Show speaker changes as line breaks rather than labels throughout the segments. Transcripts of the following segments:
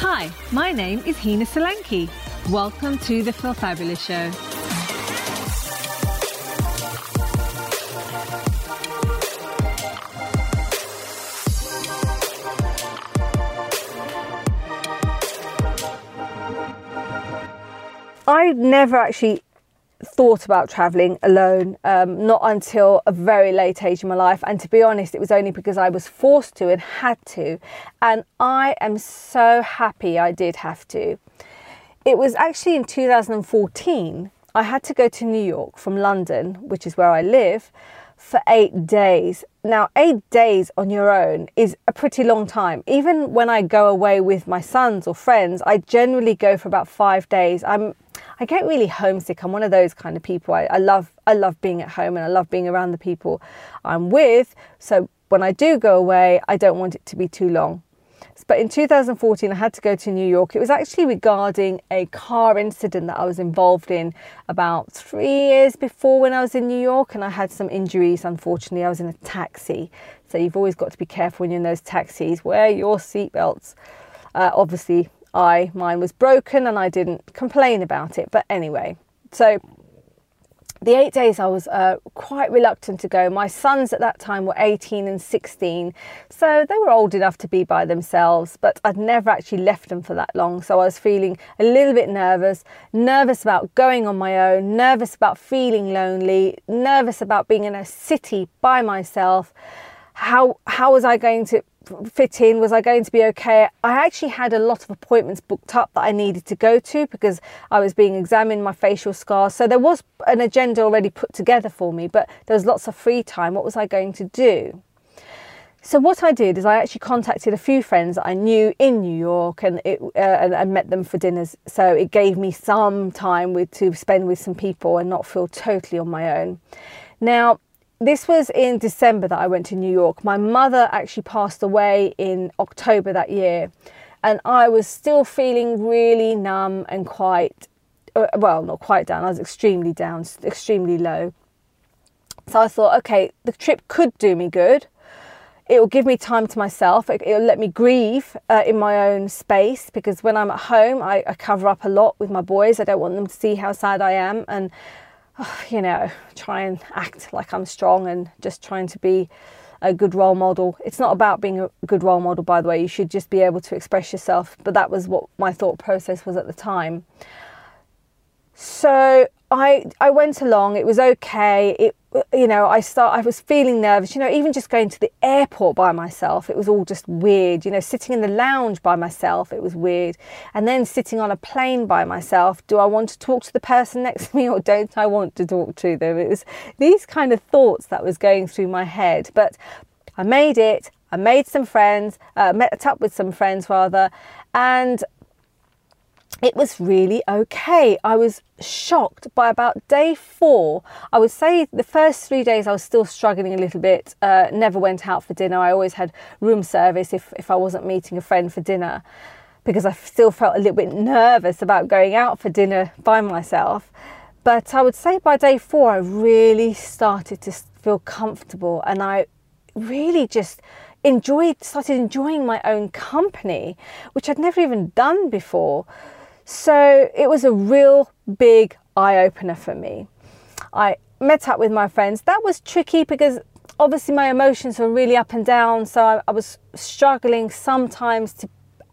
Hi, my name is Hina Solanki. Welcome to the Feel Fabulous Show.
I never actually thought about traveling alone, um, not until a very late age in my life. And to be honest, it was only because I was forced to and had to. And I am so happy I did have to. It was actually in 2014, I had to go to New York from London, which is where I live, for eight days. Now, eight days on your own is a pretty long time. Even when I go away with my sons or friends, I generally go for about five days. I'm I get really homesick. I'm one of those kind of people. I, I love I love being at home and I love being around the people I'm with. So when I do go away, I don't want it to be too long. But in 2014, I had to go to New York. It was actually regarding a car incident that I was involved in about three years before when I was in New York, and I had some injuries. Unfortunately, I was in a taxi. So you've always got to be careful when you're in those taxis. Wear your seatbelts. Uh, obviously, I mine was broken and I didn't complain about it. But anyway, so the eight days I was uh, quite reluctant to go. My sons at that time were 18 and 16, so they were old enough to be by themselves, but I'd never actually left them for that long. So I was feeling a little bit nervous, nervous about going on my own, nervous about feeling lonely, nervous about being in a city by myself. How, how was I going to fit in? Was I going to be okay? I actually had a lot of appointments booked up that I needed to go to because I was being examined, my facial scars. So there was an agenda already put together for me, but there was lots of free time. What was I going to do? So what I did is I actually contacted a few friends that I knew in New York and it uh, and, and met them for dinners. So it gave me some time with to spend with some people and not feel totally on my own. Now this was in December that I went to New York. My mother actually passed away in October that year, and I was still feeling really numb and quite uh, well, not quite down. I was extremely down, extremely low. So I thought, okay, the trip could do me good. It will give me time to myself. It will let me grieve uh, in my own space because when I'm at home, I, I cover up a lot with my boys. I don't want them to see how sad I am, and you know, try and act like I'm strong and just trying to be a good role model. It's not about being a good role model, by the way. You should just be able to express yourself. But that was what my thought process was at the time. So I I went along. It was okay. It you know I start I was feeling nervous. You know even just going to the airport by myself, it was all just weird. You know sitting in the lounge by myself, it was weird. And then sitting on a plane by myself, do I want to talk to the person next to me or don't I want to talk to them? It was these kind of thoughts that was going through my head. But I made it. I made some friends, uh, met up with some friends rather, and it was really okay. I was shocked by about day four. I would say the first three days I was still struggling a little bit. Uh, never went out for dinner. I always had room service if, if I wasn't meeting a friend for dinner because I still felt a little bit nervous about going out for dinner by myself. But I would say by day four, I really started to feel comfortable and I really just enjoyed, started enjoying my own company, which I'd never even done before. So it was a real big eye opener for me. I met up with my friends. That was tricky because obviously my emotions were really up and down. So I, I was struggling sometimes to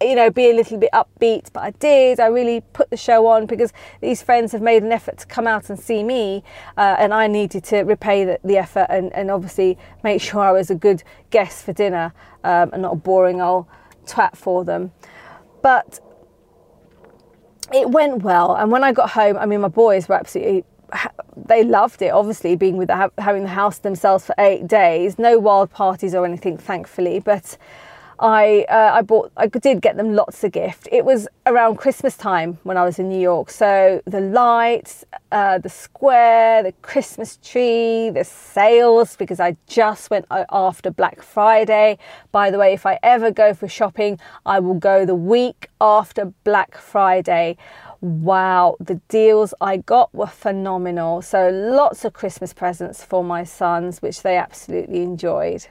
you know, be a little bit upbeat, but I did. I really put the show on because these friends have made an effort to come out and see me, uh, and I needed to repay the, the effort and, and, obviously make sure I was a good guest for dinner um, and not a boring old twat for them. But it went well. And when I got home, I mean, my boys were absolutely they loved it obviously being with the, having the house themselves for eight days no wild parties or anything thankfully but I uh, I bought I did get them lots of gift. It was around Christmas time when I was in New York, so the lights, uh, the square, the Christmas tree, the sales because I just went uh, after Black Friday. By the way, if I ever go for shopping, I will go the week after Black Friday. wow, the deals I got were phenomenal. So lots of Christmas presents for my sons, which they absolutely enjoyed.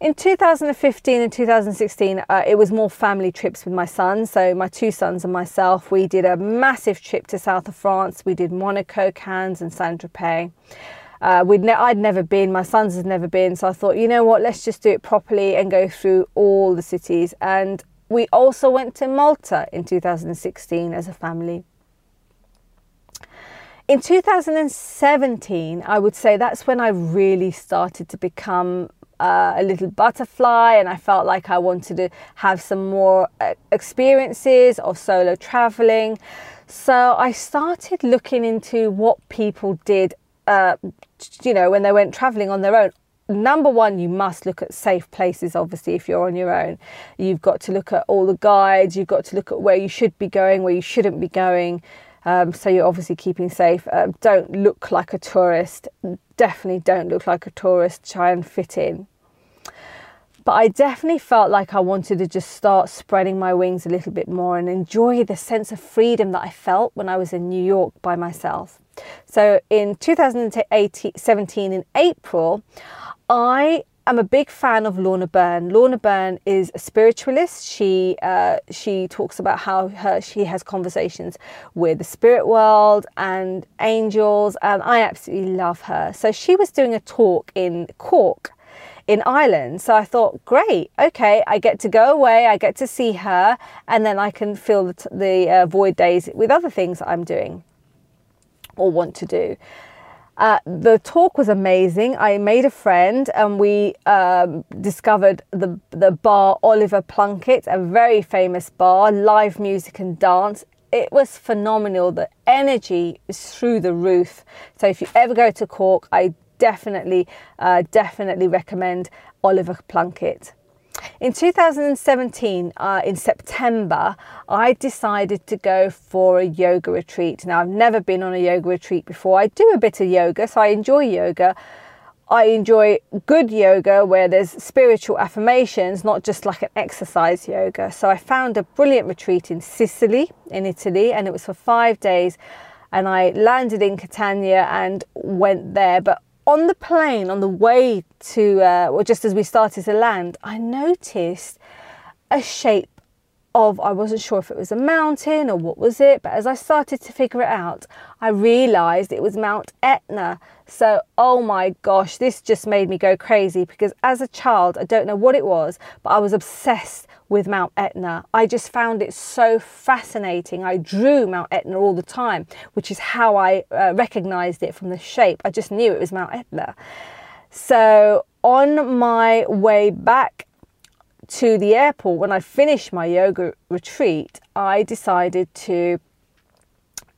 In 2015 and 2016, uh, it was more family trips with my sons. So, my two sons and myself, we did a massive trip to south of France. We did Monaco, Cannes, and Saint Tropez. Uh, we'd ne- I'd never been, my sons had never been, so I thought, you know what, let's just do it properly and go through all the cities. And we also went to Malta in 2016 as a family. In 2017, I would say that's when I really started to become uh, a little butterfly and I felt like I wanted to have some more uh, experiences of solo traveling. So I started looking into what people did, uh, you know, when they went traveling on their own. Number one, you must look at safe places, obviously, if you're on your own. You've got to look at all the guides, you've got to look at where you should be going, where you shouldn't be going. Um, so you're obviously keeping safe. Uh, don't look like a tourist. Definitely don't look like a tourist. Try and fit in. But I definitely felt like I wanted to just start spreading my wings a little bit more and enjoy the sense of freedom that I felt when I was in New York by myself. So in 2017, in April, I I'm a big fan of Lorna Byrne. Lorna Byrne is a spiritualist. She uh, she talks about how her she has conversations with the spirit world and angels, and I absolutely love her. So she was doing a talk in Cork in Ireland. So I thought, great, okay, I get to go away, I get to see her, and then I can fill the, the uh, void days with other things I'm doing or want to do. Uh, the talk was amazing. I made a friend and we um, discovered the, the bar Oliver Plunkett, a very famous bar, live music and dance. It was phenomenal. The energy is through the roof. So if you ever go to Cork, I definitely, uh, definitely recommend Oliver Plunkett. In 2017, uh, in September, I decided to go for a yoga retreat. Now, I've never been on a yoga retreat before. I do a bit of yoga, so I enjoy yoga. I enjoy good yoga where there's spiritual affirmations, not just like an exercise yoga. So I found a brilliant retreat in Sicily, in Italy, and it was for five days. And I landed in Catania and went there. But on the plane, on the way to, uh, or just as we started to land, I noticed a shape of, I wasn't sure if it was a mountain or what was it, but as I started to figure it out, I realized it was Mount Etna. So, oh my gosh, this just made me go crazy because as a child, I don't know what it was, but I was obsessed with Mount Etna. I just found it so fascinating. I drew Mount Etna all the time, which is how I uh, recognized it from the shape. I just knew it was Mount Etna. So on my way back to the airport, when I finished my yoga retreat, I decided to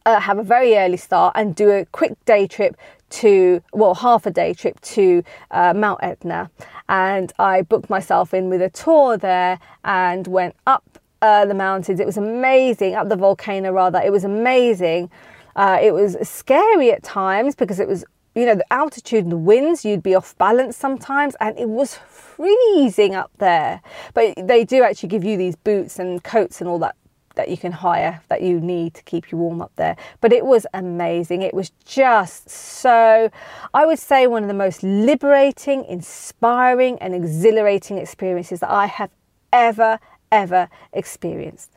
uh, have a very early start and do a quick day trip to, well, half a day trip to uh, Mount Etna. And I booked myself in with a tour there and went up uh, the mountains. It was amazing, up the volcano rather. It was amazing. Uh, it was scary at times because it was, you know, the altitude and the winds, you'd be off balance sometimes, and it was freezing up there. But they do actually give you these boots and coats and all that that you can hire that you need to keep you warm up there. But it was amazing. It was just so, I would say, one of the most liberating, inspiring, and exhilarating experiences that I have ever, ever experienced.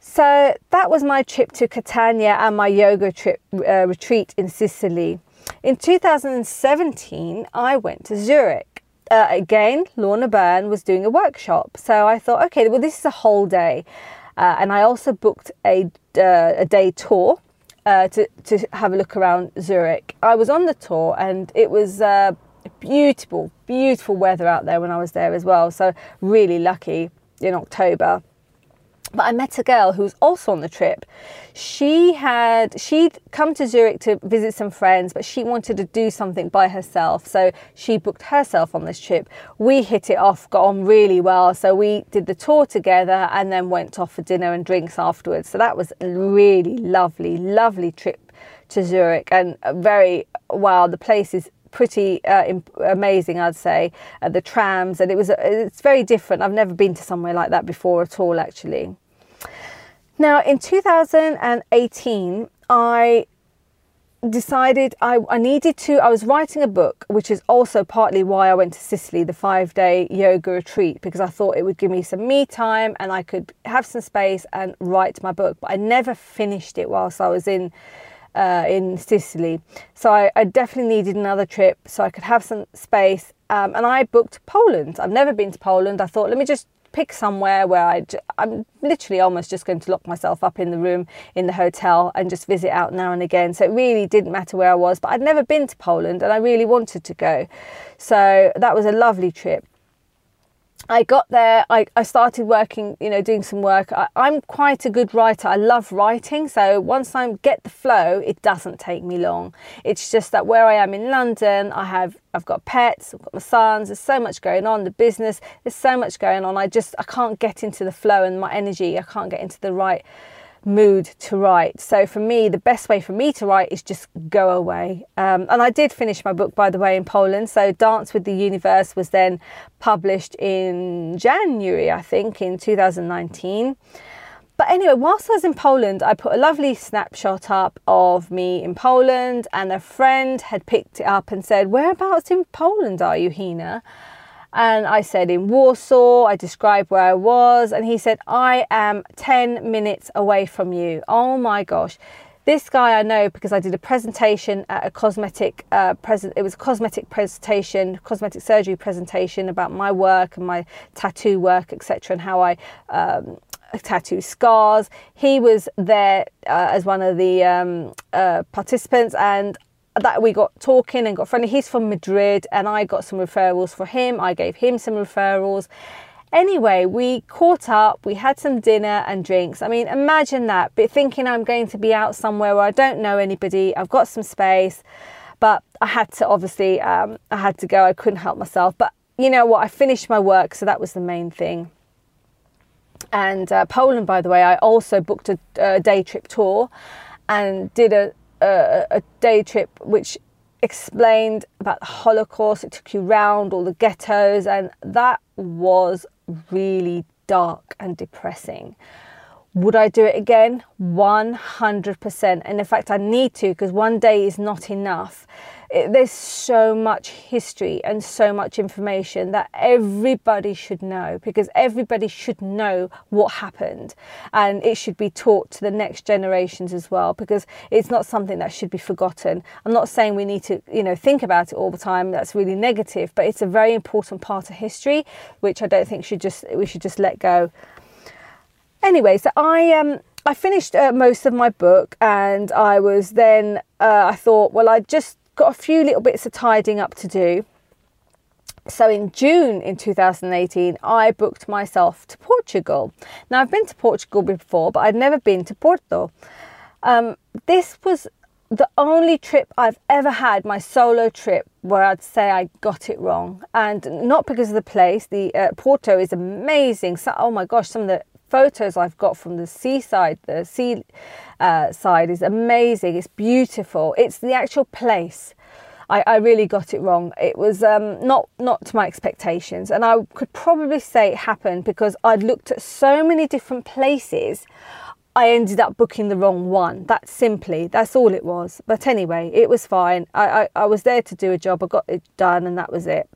So that was my trip to Catania and my yoga trip uh, retreat in Sicily. In 2017, I went to Zurich. Uh, again, Lorna Byrne was doing a workshop. So I thought, okay, well, this is a whole day. Uh, and I also booked a, uh, a day tour uh, to, to have a look around Zurich. I was on the tour and it was uh, beautiful, beautiful weather out there when I was there as well. So, really lucky in October. But I met a girl who was also on the trip. She had she'd come to Zurich to visit some friends, but she wanted to do something by herself. So she booked herself on this trip. We hit it off, got on really well. So we did the tour together and then went off for dinner and drinks afterwards. So that was a really lovely, lovely trip to Zurich and very wow, the place is pretty uh, amazing, I'd say. Uh, the trams, and it was it's very different. I've never been to somewhere like that before at all, actually. Now, in 2018, I decided I, I needed to, I was writing a book, which is also partly why I went to Sicily, the five day yoga retreat, because I thought it would give me some me time and I could have some space and write my book. But I never finished it whilst I was in. Uh, in Sicily, so I, I, definitely needed another trip so I could have some space. Um, and I booked Poland. I've never been to Poland. I thought, let me just pick somewhere where I, I'm literally almost just going to lock myself up in the room in the hotel and just visit out now and again. So it really didn't matter where I was, but I'd never been to Poland and I really wanted to go. So that was a lovely trip. I got there, I, I started working, you know, doing some work. I, am quite a good writer. I love writing. So once I get the flow, it doesn't take me long. It's just that where I am in London, I have, I've got pets, I've got my sons, there's so much going on, the business, there's so much going on. I just, I can't get into the flow and my energy, I can't get into the right mood to write. So for me, the best way for me to write is just go away. Um, and I did finish my book, by the way, in Poland. So Dance with the Universe was then published in January, I think, in 2019. But anyway, whilst I was in Poland, I put a lovely snapshot up of me in Poland, and a friend had picked it up and said, Whereabouts in Poland are you, Hina? And I said in Warsaw, I described where I was, and he said, I am 10 minutes away from you. Oh my gosh. This guy I know because I did a presentation at a cosmetic uh, present. It was a cosmetic presentation, cosmetic surgery presentation about my work and my tattoo work, etc., and how I um, tattoo scars. He was there uh, as one of the um, uh, participants, and that we got talking and got friendly. He's from Madrid, and I got some referrals for him. I gave him some referrals. Anyway, we caught up, we had some dinner and drinks. I mean, imagine that, but thinking I'm going to be out somewhere where I don't know anybody, I've got some space, but I had to obviously, um, I had to go, I couldn't help myself. But you know what, I finished my work, so that was the main thing. And uh, Poland, by the way, I also booked a, a day trip tour and did a, a, a day trip which explained about the Holocaust. It took you round all the ghettos, and that was really dark and depressing. Would I do it again? 100%. And in fact, I need to because one day is not enough it, there's so much history and so much information that everybody should know because everybody should know what happened and it should be taught to the next generations as well because it's not something that should be forgotten. I'm not saying we need to, you know, think about it all the time. That's really negative, but it's a very important part of history which I don't think should just we should just let go. Anyway, so I um I finished uh, most of my book and I was then uh, I thought well I just got a few little bits of tidying up to do. So in June in 2018, I booked myself to Portugal. Now I've been to Portugal before, but I'd never been to Porto. Um, this was the only trip I've ever had, my solo trip, where I'd say I got it wrong, and not because of the place. The uh, Porto is amazing. So, oh my gosh, some of the photos I've got from the seaside, the sea uh, side is amazing. It's beautiful. It's the actual place. I, I really got it wrong. It was um, not not to my expectations, and I could probably say it happened because I'd looked at so many different places. I ended up booking the wrong one. That's simply, that's all it was. But anyway, it was fine. I, I, I was there to do a job. I got it done, and that was it.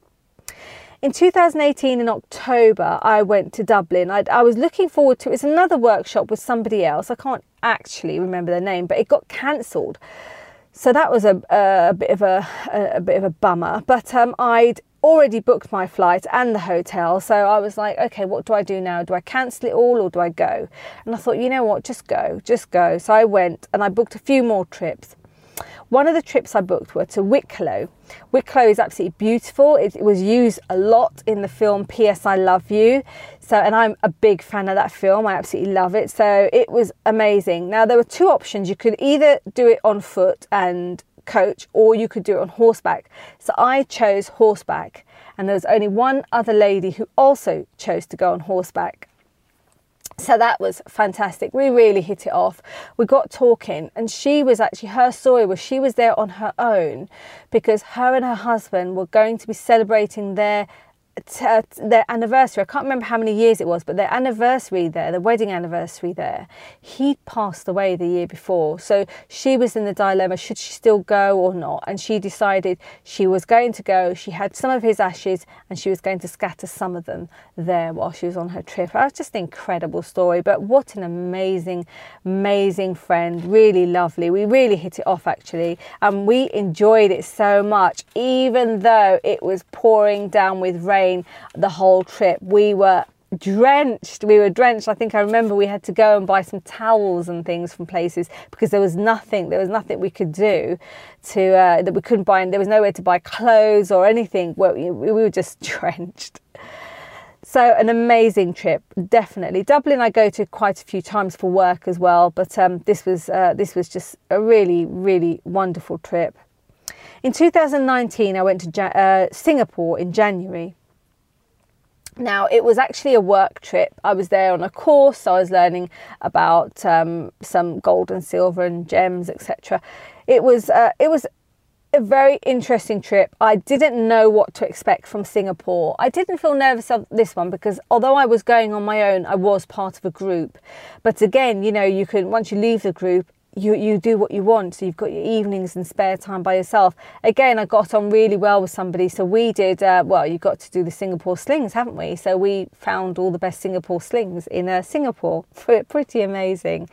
In 2018, in October, I went to Dublin. I, I was looking forward to it. was another workshop with somebody else. I can't actually remember their name, but it got cancelled. So that was a, a, bit of a, a, a, bit of a bummer. But um, I'd already booked my flight and the hotel. So I was like, okay, what do I do now? Do I cancel it all or do I go? And I thought, you know what, just go, just go. So I went and I booked a few more trips. One of the trips I booked were to Wicklow. Wicklow is absolutely beautiful. It, it, was used a lot in the film P.S. I Love You. So, and I'm a big fan of that film. I absolutely love it. So it was amazing. Now there were two options. You could either do it on foot and coach, or you could do it on horseback. So I chose horseback, and there was only one other lady who also chose to go on horseback. So that was fantastic. We really hit it off. We got talking, and she was actually her story was she was there on her own because her and her husband were going to be celebrating their Uh, their anniversary. I can't remember how many years it was, but their anniversary there, the wedding anniversary there, he passed away the year before. So she was in the dilemma: should she still go or not? And she decided she was going to go. She had some of his ashes, and she was going to scatter some of them there while she was on her trip. That was just an incredible story. But what an amazing, amazing friend! Really lovely. We really hit it off actually, and we enjoyed it so much, even though it was pouring down with rain the whole trip. We were drenched. We were drenched. I think I remember we had to go and buy some towels and things from places because there was nothing. There was nothing we could do to uh, that we couldn't buy. And there was nowhere to buy clothes or anything. We, we were just drenched. So an amazing trip, definitely. Dublin I go to quite a few times for work as well, but um, this was uh, this was just a really really wonderful trip. In 2019, I went to uh, Singapore in January. Now, it was actually a work trip. I was there on a course, so I was learning about um, some gold and silver and gems, etc. It was uh, it was a very interesting trip. I didn't know what to expect from Singapore. I didn't feel nervous of this one because although I was going on my own, I was part of a group. But again, you know, you can once you leave the group, you you do what you want. So you've got your evenings and spare time by yourself. Again, I got on really well with somebody. So we did. Uh, well, you got to do the Singapore slings, haven't we? So we found all the best Singapore slings in uh, Singapore. Pretty amazing.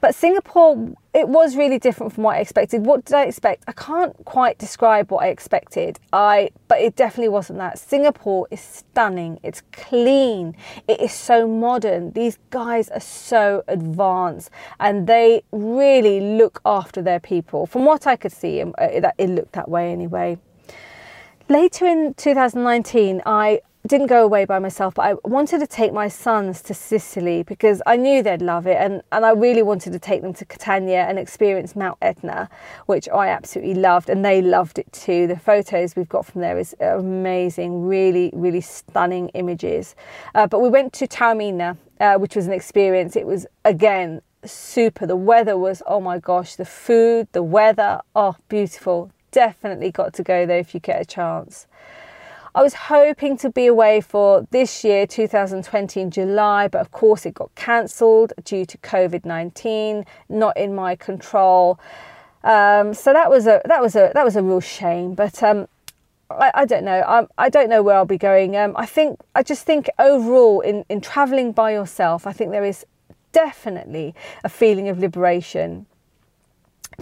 But Singapore, it was really different from what I expected. What did I expect? I can't quite describe what I expected. I, but it definitely wasn't that. Singapore is stunning. It's clean. It is so modern. These guys are so advanced, and they really look after their people. From what I could see, um, uh, it looked that way anyway. Later in 2019, I didn't go away by myself, but I wanted to take my sons to Sicily because I knew they'd love it, and, and I really wanted to take them to Catania and experience Mount Etna, which I absolutely loved, and they loved it too. The photos we've got from there is amazing, really, really stunning images. Uh, but we went to Taormina, uh, which was an experience. It was again super. The weather was oh my gosh, the food, the weather, oh beautiful. Definitely got to go there if you get a chance. I was hoping to be away for this year, 2020, in July, but of course it got cancelled due to COVID 19, not in my control. Um, so that was a that was a that was a real shame. But um, I, I, don't know. I, I don't know where I'll be going. Um, I think I just think overall in in traveling by yourself, I think there is definitely a feeling of liberation.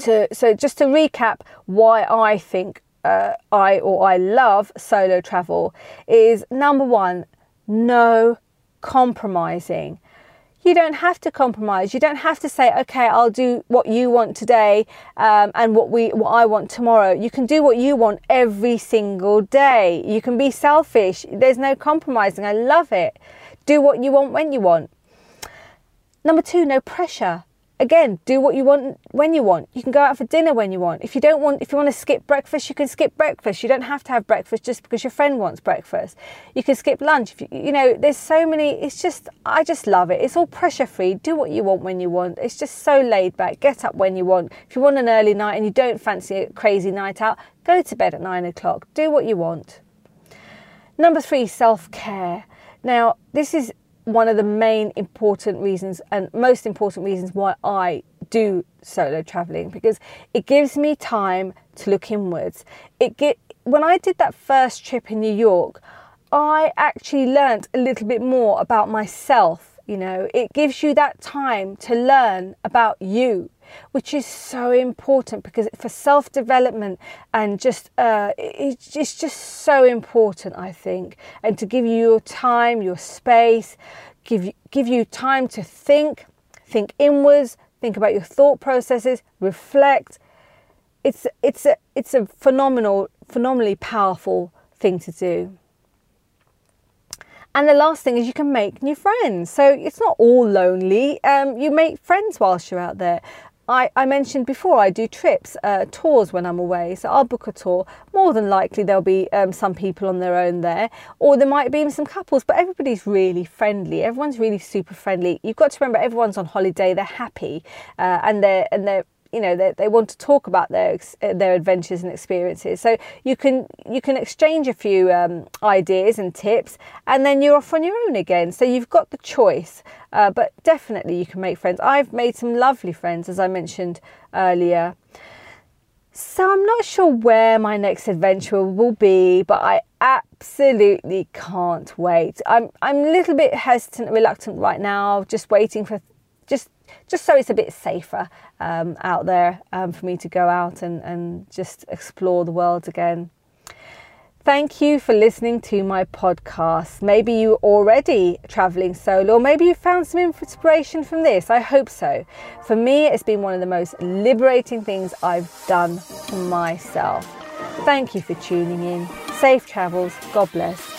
To, so just to recap why I think uh, I or I love solo travel is number one, no compromising. You don't have to compromise. You don't have to say, okay, I'll do what you want today um, and what we what I want tomorrow. You can do what you want every single day. You can be selfish. There's no compromising. I love it. Do what you want when you want. Number two, no pressure again, do what you want when you want. You can go out for dinner when you want. If you don't want, if you want to skip breakfast, you can skip breakfast. You don't have to have breakfast just because your friend wants breakfast. You can skip lunch. You, you, know, there's so many. It's just, I just love it. It's all pressure free. Do what you want when you want. It's just so laid back. Get up when you want. If you want an early night and you don't fancy a crazy night out, go to bed at nine o'clock. Do what you want. Number three, self care. Now, this is one of the main important reasons and most important reasons why I do solo traveling because it gives me time to look inwards. It get when I did that first trip in New York, I actually learnt a little bit more about myself. You know, it gives you that time to learn about you, which is so important because for self development and just uh, it's just so important, I think. And to give you your time, your space, give you, give you time to think, think inwards, think about your thought processes, reflect. It's it's a it's a phenomenal, phenomenally powerful thing to do. And the last thing is you can make new friends. So it's not all lonely. Um, you make friends whilst you're out there. I, I mentioned before I do trips, uh, tours when I'm away. So I'll book a tour. More than likely there'll be um, some people on their own there, or there might be some couples. But everybody's really friendly. Everyone's really super friendly. You've got to remember everyone's on holiday. They're happy, uh, and they're and they're you know they, they want to talk about their their adventures and experiences. So you can you can exchange a few um, ideas and tips, and then you're off on your own again. So you've got the choice, uh, but definitely you can make friends. I've made some lovely friends, as I mentioned earlier. So I'm not sure where my next adventure will be, but I absolutely can't wait. I'm I'm a little bit hesitant, reluctant right now, just waiting for just just so it's a bit safer um, out there um, for me to go out and, and just explore the world again. Thank you for listening to my podcast. Maybe you're already traveling solo, or maybe you found some inspiration from this. I hope so. For me, it's been one of the most liberating things I've done for myself. Thank you for tuning in. Safe travels. God bless.